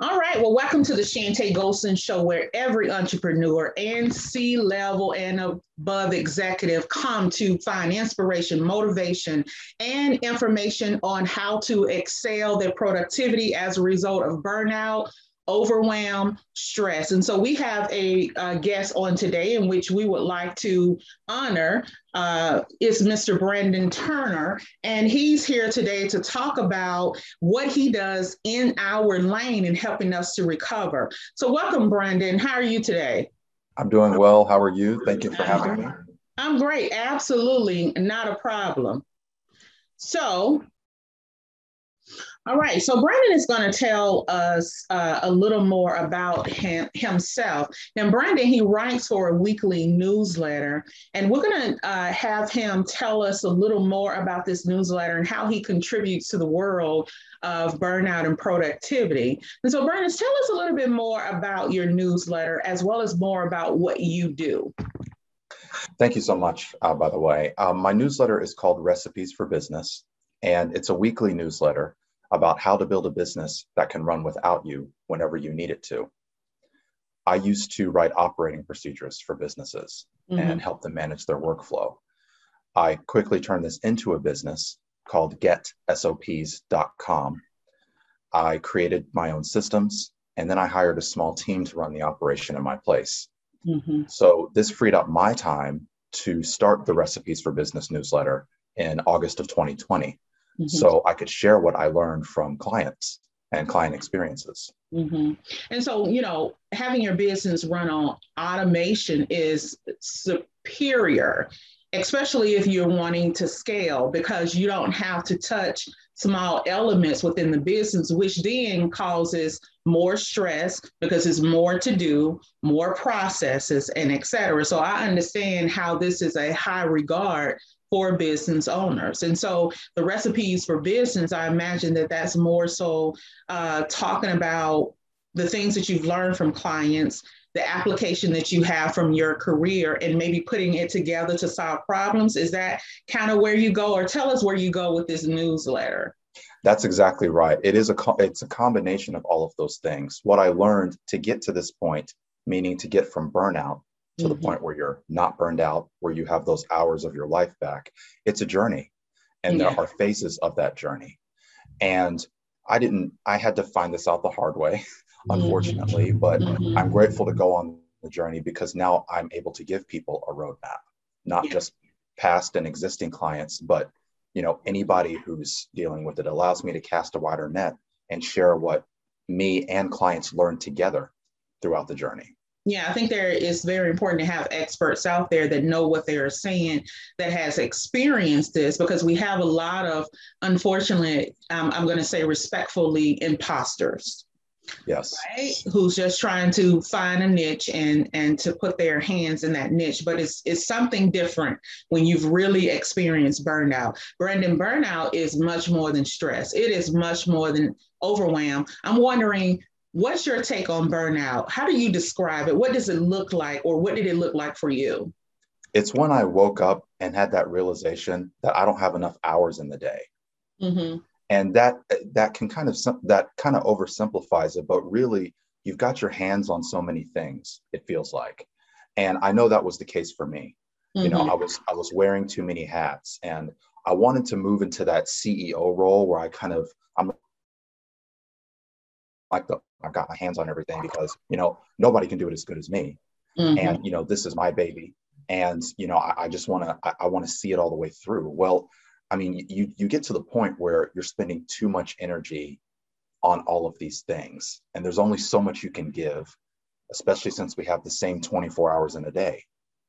All right. Well, welcome to the Chantay Golson Show, where every entrepreneur and C level and above executive come to find inspiration, motivation, and information on how to excel their productivity as a result of burnout, overwhelm, stress. And so we have a, a, guest on today in which we would like to honor uh, is Mr. Brandon Turner. And he's here today to talk about what he does in our lane and helping us to recover. So welcome, Brandon. How are you today? I'm doing well. How are you? Thank you for having me. I'm great. Absolutely not a problem. So all right, so Brandon is going to tell us uh, a little more about him, himself. And Brandon, he writes for a weekly newsletter, and we're going to uh, have him tell us a little more about this newsletter and how he contributes to the world of burnout and productivity. And so, Brandon, tell us a little bit more about your newsletter as well as more about what you do. Thank you so much, uh, by the way. Um, my newsletter is called Recipes for Business, and it's a weekly newsletter about how to build a business that can run without you whenever you need it to. I used to write operating procedures for businesses mm-hmm. and help them manage their workflow. I quickly turned this into a business called getsops.com. I created my own systems and then I hired a small team to run the operation in my place. Mm-hmm. So this freed up my time to start the Recipes for Business newsletter in August of 2020 mm-hmm. so I could share what I learned from clients and client experiences. Mm-hmm. And so, you know, having your business run on automation is superior, especially if you're wanting to scale, because you don't have to touch small elements within the business, which then causes more stress because it's more to do, more processes, and et cetera. So I understand how this is a high regard for business owners. And so the recipes for business, I imagine that that's more so uh, talking about the things that you've learned from clients, the application that you have from your career, and maybe putting it together to solve problems. Is that kind of where you go, or tell us where you go with this newsletter? That's exactly right. It is a it's a combination of all of those things. What I learned to get to this point, meaning to get from burnout to mm-hmm. the point where you're not burned out, where you have those hours of your life back. It's a journey, and yeah. there are phases of that journey. And I didn't, I had to find this out the hard way, unfortunately, mm-hmm. but mm-hmm. I'm grateful to go on the journey because now I'm able to give people a roadmap, not yeah. just past and existing clients, but you know anybody who's dealing with it. it allows me to cast a wider net and share what me and clients learn together throughout the journey. Yeah, I think there is very important to have experts out there that know what they are saying, that has experienced this, because we have a lot of, unfortunately, um, I'm going to say respectfully, imposters. Yes. Right? Who's just trying to find a niche and and to put their hands in that niche. But it's it's something different when you've really experienced burnout. Brandon, burnout is much more than stress. It is much more than overwhelm. I'm wondering What's your take on burnout? How do you describe it? What does it look like, or what did it look like for you? It's when I woke up and had that realization that I don't have enough hours in the day. Mm-hmm. And that that can kind of that kind of oversimplifies it, but really you've got your hands on so many things. It feels like, and I know that was the case for me. Mm-hmm. You know, mm-hmm. I was I was wearing too many hats, and I wanted to move into that CEO role where I kind of I'm like the I've got my hands on everything because you know nobody can do it as good as me, mm-hmm. and you know this is my baby, and you know I, I just want to I, I want to see it all the way through. Well, I mean you you get to the point where you're spending too much energy on all of these things, and there's only so much you can give, especially since we have the same 24 hours in a day.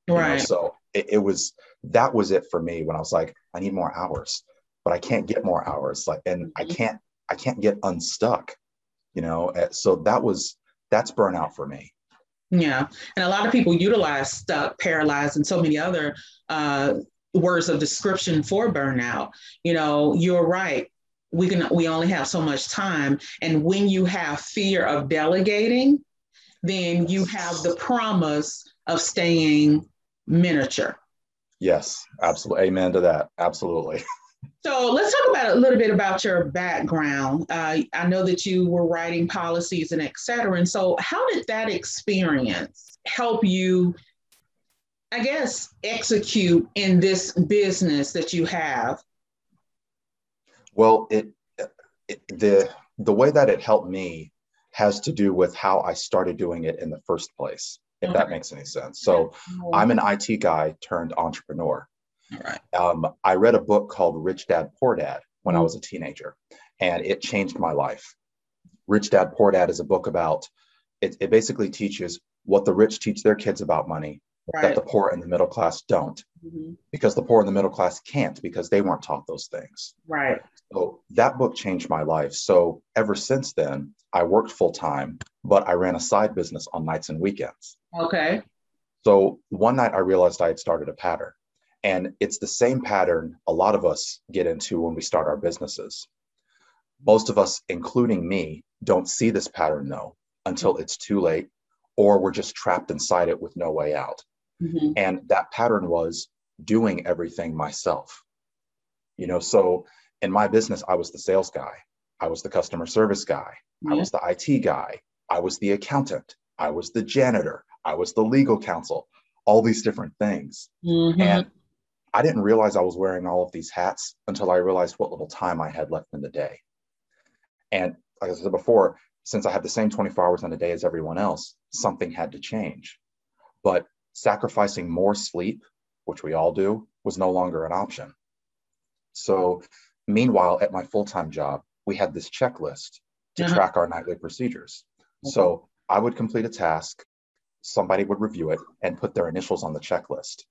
Right. Know? So it, it was that was it for me when I was like I need more hours, but I can't get more hours. Like, and I mm-hmm. can't I can't get unstuck you know eh, so that was that's burnout for me. Yeah and a lot of people utilize stuck paralyzed and so many other uh, words of description for burnout. You know you're right. We can we only have so much time and when you have fear of delegating then you have the promise of staying miniature. Yes absolutely amen to that absolutely So let's talk about a little bit about your background. Uh, I know that you were writing policies and et cetera. And so, how did that experience help you, I guess, execute in this business that you have? Well, it, it the the way that it helped me has to do with how I started doing it in the first place, if okay. that makes any sense. So, I'm an IT guy turned entrepreneur. Right. Um, I read a book called Rich Dad Poor Dad when mm-hmm. I was a teenager, and it changed my life. Rich Dad Poor Dad is a book about it, it basically teaches what the rich teach their kids about money right. that the poor and the middle class don't mm-hmm. because the poor and the middle class can't because they weren't taught those things right so that book changed my life so ever since then i worked full time but i ran a side business on nights and weekends okay so one night i realized i had started a pattern and it's the same pattern a lot of us get into when we start our businesses. Most of us, including me, don't see this pattern though until it's too late, or we're just trapped inside it with no way out. Mm-hmm. And that pattern was doing everything myself. You know, so in my business, I was the sales guy, I was the customer service guy, I was the IT guy, I was the accountant, I was the janitor, I was the legal counsel, all these different things. Mm-hmm. And I didn't realize I was wearing all of these hats until I realized what little time I had left in the day. And like I said before, since I had the same 24 hours in a day as everyone else, something had to change. But sacrificing more sleep, which we all do, was no longer an option. So, meanwhile, at my full time job, we had this checklist to uh-huh. track our nightly procedures. Okay. So, I would complete a task, somebody would review it and put their initials on the checklist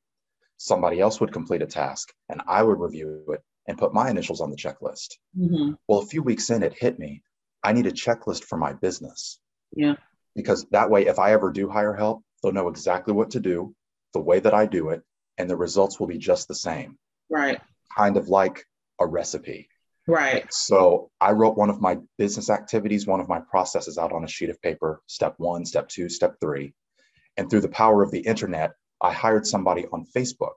somebody else would complete a task and I would review it and put my initials on the checklist. Mm-hmm. Well, a few weeks in, it hit me. I need a checklist for my business. Yeah. Because that way, if I ever do hire help, they'll know exactly what to do, the way that I do it, and the results will be just the same. Right. Kind of like a recipe. Right. So I wrote one of my business activities, one of my processes out on a sheet of paper, step one, step two, step three. And through the power of the internet, I hired somebody on Facebook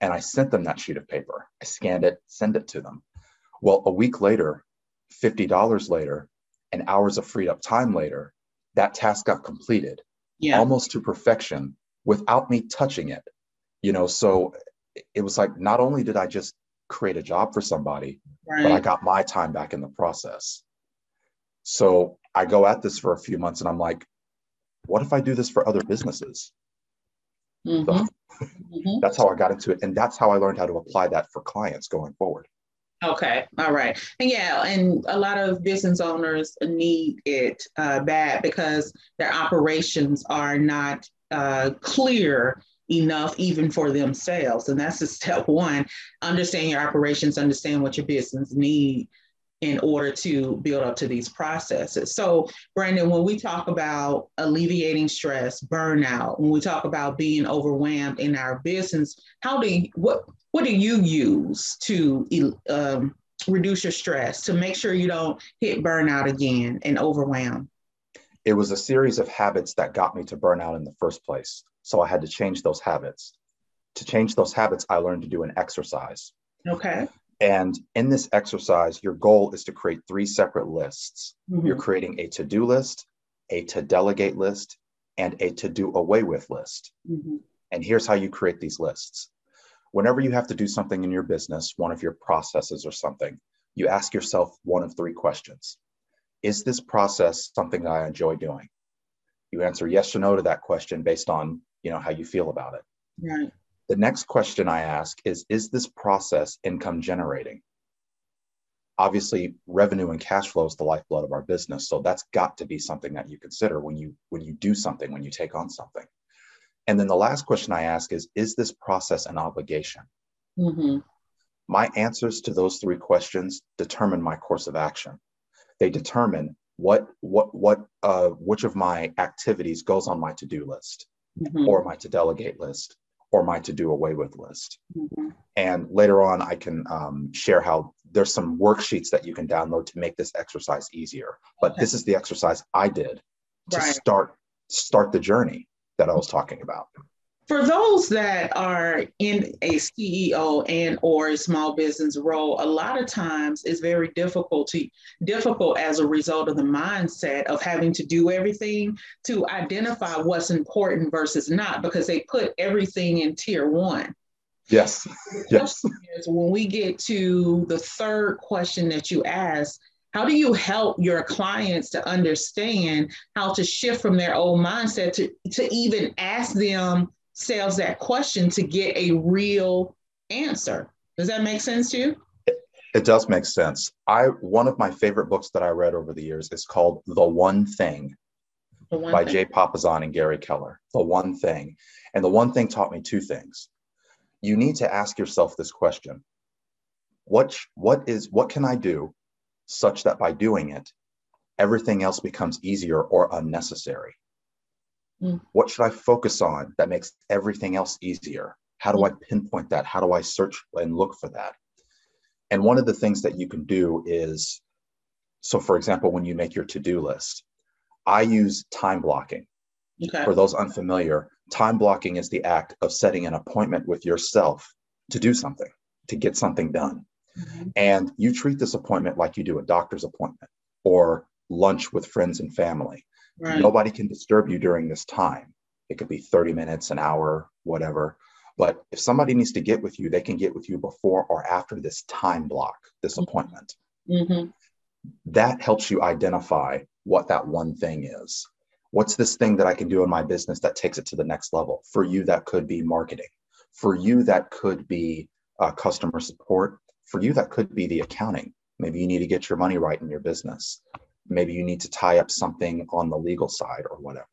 and I sent them that sheet of paper. I scanned it, send it to them. Well, a week later, $50 later, and hours of freed up time later, that task got completed yeah. almost to perfection without me touching it. You know, so it was like not only did I just create a job for somebody, right. but I got my time back in the process. So I go at this for a few months and I'm like, what if I do this for other businesses? Mm-hmm. So mm-hmm. that's how I got into it. And that's how I learned how to apply that for clients going forward. Okay, all right. And yeah, and a lot of business owners need it uh, bad because their operations are not uh, clear enough even for themselves. And that's the step one. Understand your operations, understand what your business need in order to build up to these processes. So, Brandon, when we talk about alleviating stress, burnout, when we talk about being overwhelmed in our business, how do you, what what do you use to um, reduce your stress to make sure you don't hit burnout again and overwhelm? It was a series of habits that got me to burnout in the first place. So I had to change those habits. To change those habits, I learned to do an exercise. Okay. And in this exercise, your goal is to create three separate lists. Mm-hmm. You're creating a to do list, a to delegate list, and a to do away with list. Mm-hmm. And here's how you create these lists. Whenever you have to do something in your business, one of your processes or something, you ask yourself one of three questions Is this process something I enjoy doing? You answer yes or no to that question based on you know how you feel about it. Right. The next question I ask is Is this process income generating? Obviously, revenue and cash flow is the lifeblood of our business. So that's got to be something that you consider when you when you do something, when you take on something. And then the last question I ask is Is this process an obligation? Mm-hmm. My answers to those three questions determine my course of action. They determine what what what uh, which of my activities goes on my to-do list mm-hmm. or my to delegate list or my to do away with list. Mm-hmm. And later on, I can um, share how there's some worksheets that you can download to make this exercise easier. But okay. this is the exercise I did to right. start start the journey that I was talking about. For those that are in a ceo and or a small business role a lot of times it's very difficult to difficult as a result of the mindset of having to do everything to identify what's important versus not because they put everything in tier one. Yes. Yes. when we get to the third question that you asked how do you help your clients to understand how to shift from their old mindset to, to even ask themselves that question to get a real answer? Does that make sense to you? It does make sense. I one of my favorite books that I read over the years is called The One Thing the one by thing. Jay Papasan and Gary Keller. The One Thing. And the one thing taught me two things. You need to ask yourself this question. What what is what can I do such that by doing it, everything else becomes easier or unnecessary. Mm. What should I focus on that makes everything else easier? How do mm. I pinpoint that? How do I search and look for that? And one of the things that you can do is so, for example, when you make your to do list, I use time blocking. Okay. For those unfamiliar, time blocking is the act of setting an appointment with yourself to do something, to get something done. Mm-hmm. And you treat this appointment like you do a doctor's appointment or lunch with friends and family. Right. Nobody can disturb you during this time. It could be 30 minutes, an hour, whatever. But if somebody needs to get with you, they can get with you before or after this time block, this mm-hmm. appointment. Mm-hmm. That helps you identify what that one thing is. What's this thing that I can do in my business that takes it to the next level? For you, that could be marketing. For you, that could be uh, customer support. For you, that could be the accounting. Maybe you need to get your money right in your business. Maybe you need to tie up something on the legal side or whatever.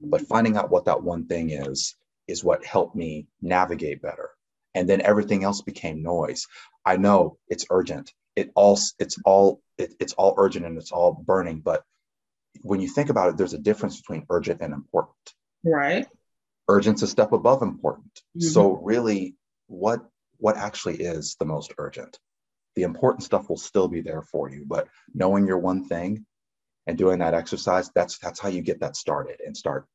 But finding out what that one thing is, is what helped me navigate better. And then everything else became noise. I know it's urgent. It all, it's all, it, it's all urgent and it's all burning. But when you think about it, there's a difference between urgent and important. Right. Urgent's a step above important. Mm-hmm. So really, what what actually is the most urgent. The important stuff will still be there for you, but knowing your one thing and doing that exercise, that's that's how you get that started and start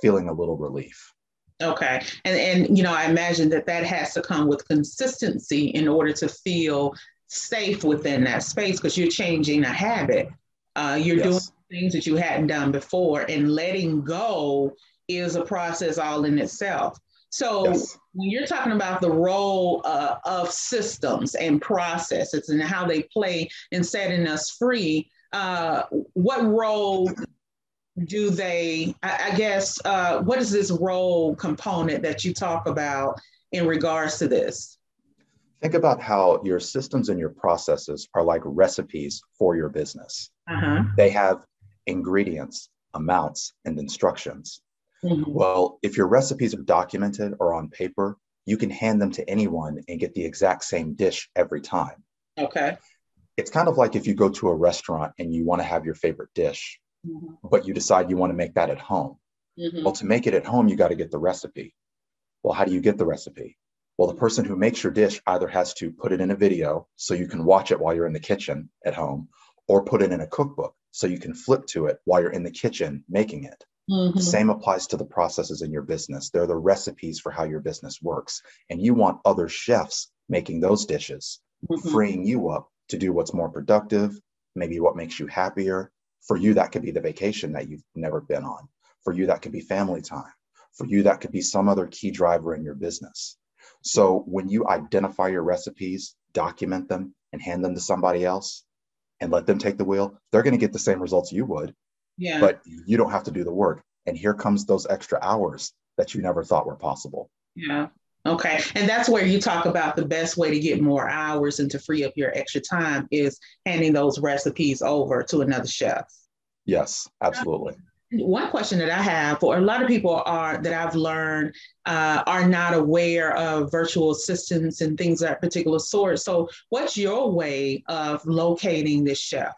feeling a little relief. Okay. And and you know, I imagine that that has to come with consistency in order to feel safe within that space because you're changing a habit. Uh, you're yes. doing things that you hadn't done before, and letting go is a process all in itself. So yes. when you're talking about the role uh, of systems and processes and how they play in setting us free, uh, what role do they, I, I guess, uh, what is this role component that you talk about in regards to this? Think about how your systems and your processes are like recipes for your business. Uh-huh. They have ingredients, amounts, and instructions. Mm-hmm. Well, if your recipes are documented or on paper, you can hand them to anyone and get the exact same dish every time. Okay. It's kind of like if you go to a restaurant and you want to have your favorite dish, mm-hmm. but you decide you want to make that at home. Mm-hmm. Well, to make it at home, you got to get the recipe. Well, how do you get the recipe? Well, the person who makes your dish either has to put it in a video so you can watch it while you're in the kitchen at home, or put it in a cookbook so you can flip to it while you're in the kitchen making it. Mm-hmm. The same applies to the processes in your business. They're the recipes for how your business works. And you want other chefs making those dishes, mm-hmm. freeing you up to do what's more productive, maybe what makes you happier. For you, that could be the vacation that you've never been on. For you, that could be family time. For you, that could be some other key driver in your business. So when you identify your recipes, document them, and hand them to somebody else and let them take the wheel, they're going to get the same results you would yeah. But you don't have to do the work. And here comes those extra hours that you never thought were possible. Yeah. Okay. And that's where you talk about the best way to get more hours and to free up your extra time is handing those recipes over to another chef. Yes, absolutely. One question that I have for a lot of people are that I've learned uh, are not aware of virtual assistants and things of that particular sort. So, what's your way of locating this chef?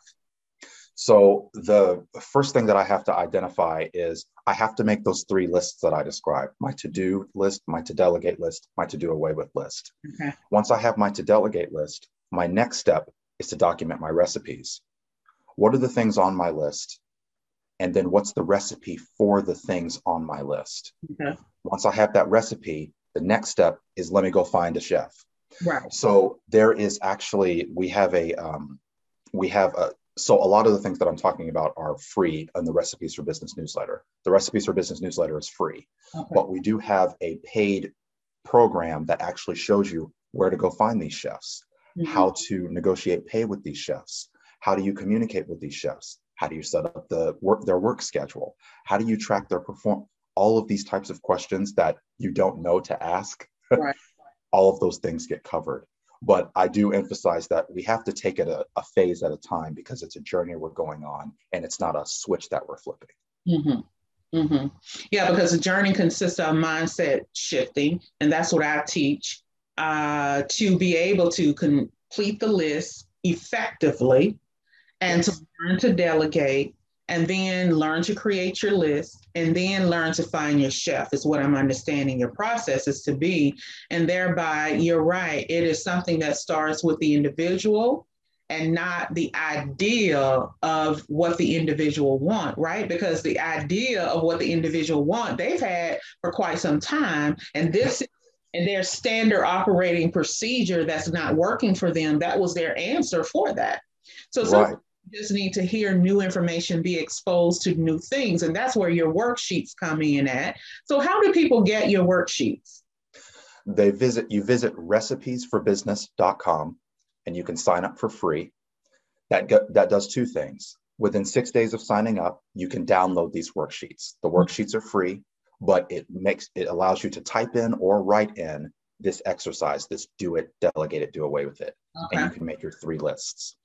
So the first thing that I have to identify is I have to make those three lists that I described, my to-do list, my to-delegate list, my to-do away with list. Okay. Once I have my to-delegate list, my next step is to document my recipes. What are the things on my list? And then what's the recipe for the things on my list? Okay. Once I have that recipe, the next step is let me go find a chef. Wow. So there is actually we have a um, we have a so a lot of the things that I'm talking about are free in the Recipes for Business newsletter. The Recipes for Business newsletter is free, okay. but we do have a paid program that actually shows you where to go find these chefs, mm-hmm. how to negotiate pay with these chefs, how do you communicate with these chefs, how do you set up the work their work schedule, how do you track their perform all of these types of questions that you don't know to ask. Right. all of those things get covered. But I do emphasize that we have to take it a, a, phase at a time because it's a journey we're going on and it's not a switch that we're flipping. Mm-hmm. Mm-hmm. Yeah, because the journey consists of mindset shifting, and that's what I teach uh, to be able to complete the list effectively and to learn to delegate and then learn to create your list and then learn to find your chef is what i'm understanding your process is to be. And thereby you're right it is something that starts with the individual and not the idea of what the individual want right? Because the idea of what the individual want they've had for quite some time and this and their standard operating procedure that's not working for them that was their answer for that. So right just need to hear new information, be exposed to new things. And that's where your worksheets come in at. So, how do people get your worksheets? They visit, you visit recipesforbusiness.com and you can sign up for free. That, that does two things. Within six days of signing up, you can download these worksheets. The mm-hmm. worksheets are free, but it makes it allows you to type in or write in this exercise, this do it, delegate it, do away with it. Okay. And you can make your three lists.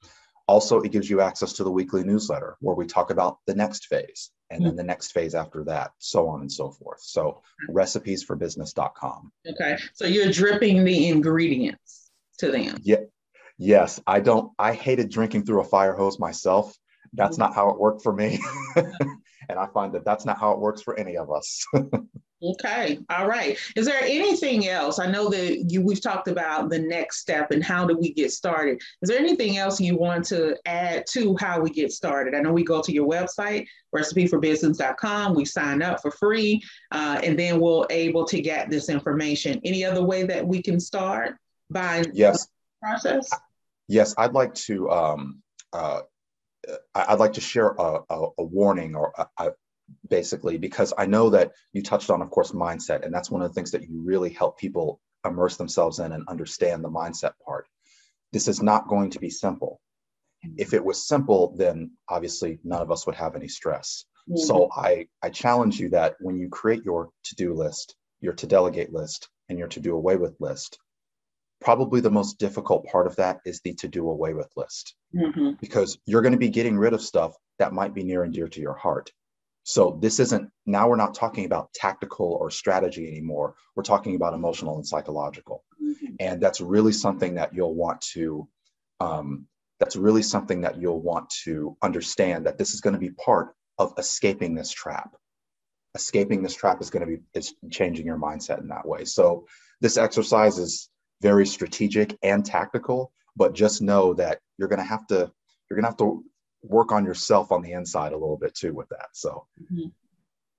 Also, it gives you access to the weekly newsletter where we talk about the next phase and then hmm. the next phase after that, so on and so forth. So, recipesforbusiness.com. Okay. So, you're dripping the ingredients to them. Yeah. Yes. I don't, I hated drinking through a fire hose myself. That's mm-hmm. not how it worked for me. and I find that that's not how it works for any of us. Okay. All right. Is there anything else? I know that you we've talked about the next step and how do we get started. Is there anything else you want to add to how we get started? I know we go to your website, recipeforbusiness.com. We sign up for free, uh, and then we'll able to get this information. Any other way that we can start by yes process? Yes, I'd like to. Um, uh, I'd like to share a, a, a warning or a, basically, because I know that you touched on, of course, mindset. And that's one of the things that you really help people immerse themselves in and understand the mindset part. This is not going to be simple. If it was simple, then obviously none of us would have any stress. Mm-hmm. So I, I challenge you that when you create your to do list, your to delegate list, and your to do away with list, probably the most difficult part of that is the to do away with list mm-hmm. because you're going to be getting rid of stuff that might be near and dear to your heart. So this isn't now we're not talking about tactical or strategy anymore. We're talking about emotional and psychological, mm-hmm. and that's really something that you'll want to. Um, that's really something that you'll want to understand that this is going to be part of escaping this trap. Escaping this trap is going to be is changing your mindset in that way. So this exercise is very strategic and tactical, but just know that you're going to have to you're going to have to work on yourself on the inside a little bit too with that. So. Mm-hmm.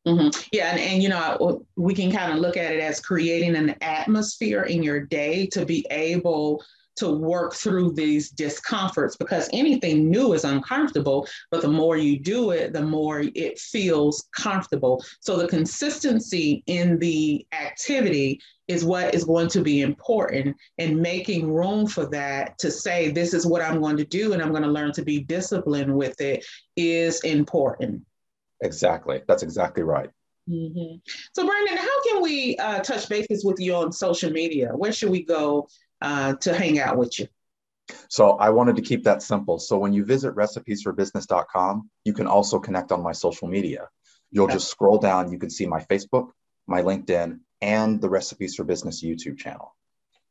Mm-hmm. Yeah, and, and you know, we can kind of look at it as creating an atmosphere in your day to be able to work through these discomforts because anything new is uncomfortable, but the more you do it, the more it feels comfortable. So the consistency in the activity is what is going to be important and making room for that to say this is what i'm going to do and i'm going to learn to be disciplined with it is important exactly that's exactly right mm-hmm. so brandon how can we uh, touch bases with you on social media where should we go uh, to hang out with you so I wanted to keep that simple. So when you visit recipesforbusiness.com, you can also connect on my social media. You'll okay. just scroll down, you can see my Facebook, my LinkedIn, and the Recipes for Business YouTube channel.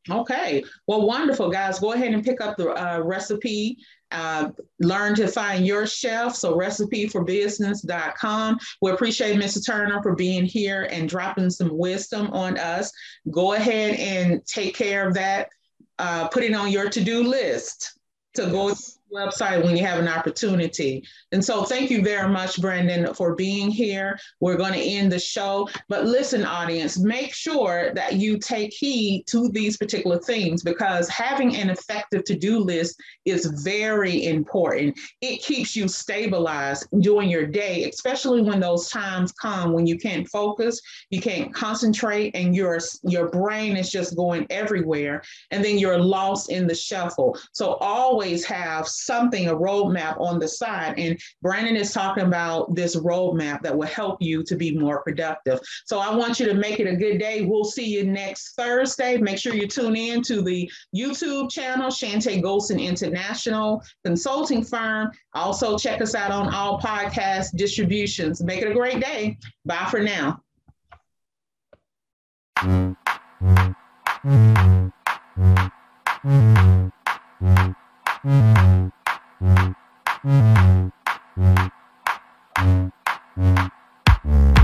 Okay. Well, wonderful, guys. Go ahead and pick up the uh, recipe. Uh, learn to find your chef. So, recipeforbusiness.com. We appreciate Mr. Turner for being here and dropping some wisdom on us. Go ahead and take care of that. Uh, put it on your to do list to go website when you have an opportunity. And so thank you very much, Brandon, for being here. We're going to end the show. But listen, audience, make sure that you take heed to these particular things because having an effective to-do list is very important. It keeps you stabilized during your day, especially when those times come when you can't focus, you can't concentrate, and your, your brain is just going everywhere. And then you're lost in the shuffle. So always have something, a roadmap on the side. And Brandon is talking about this roadmap that will help you to be more productive. So I want you to make it a good day. We'll see you next Thursday. Make sure you tune in to the YouTube channel, Chantay Golson International Consulting Firm. Also, check us out on all podcast distributions. Make it a great day. Bye for now. Mm-hmm. 음. 음. 음. 음. 음. 음. 음. 음.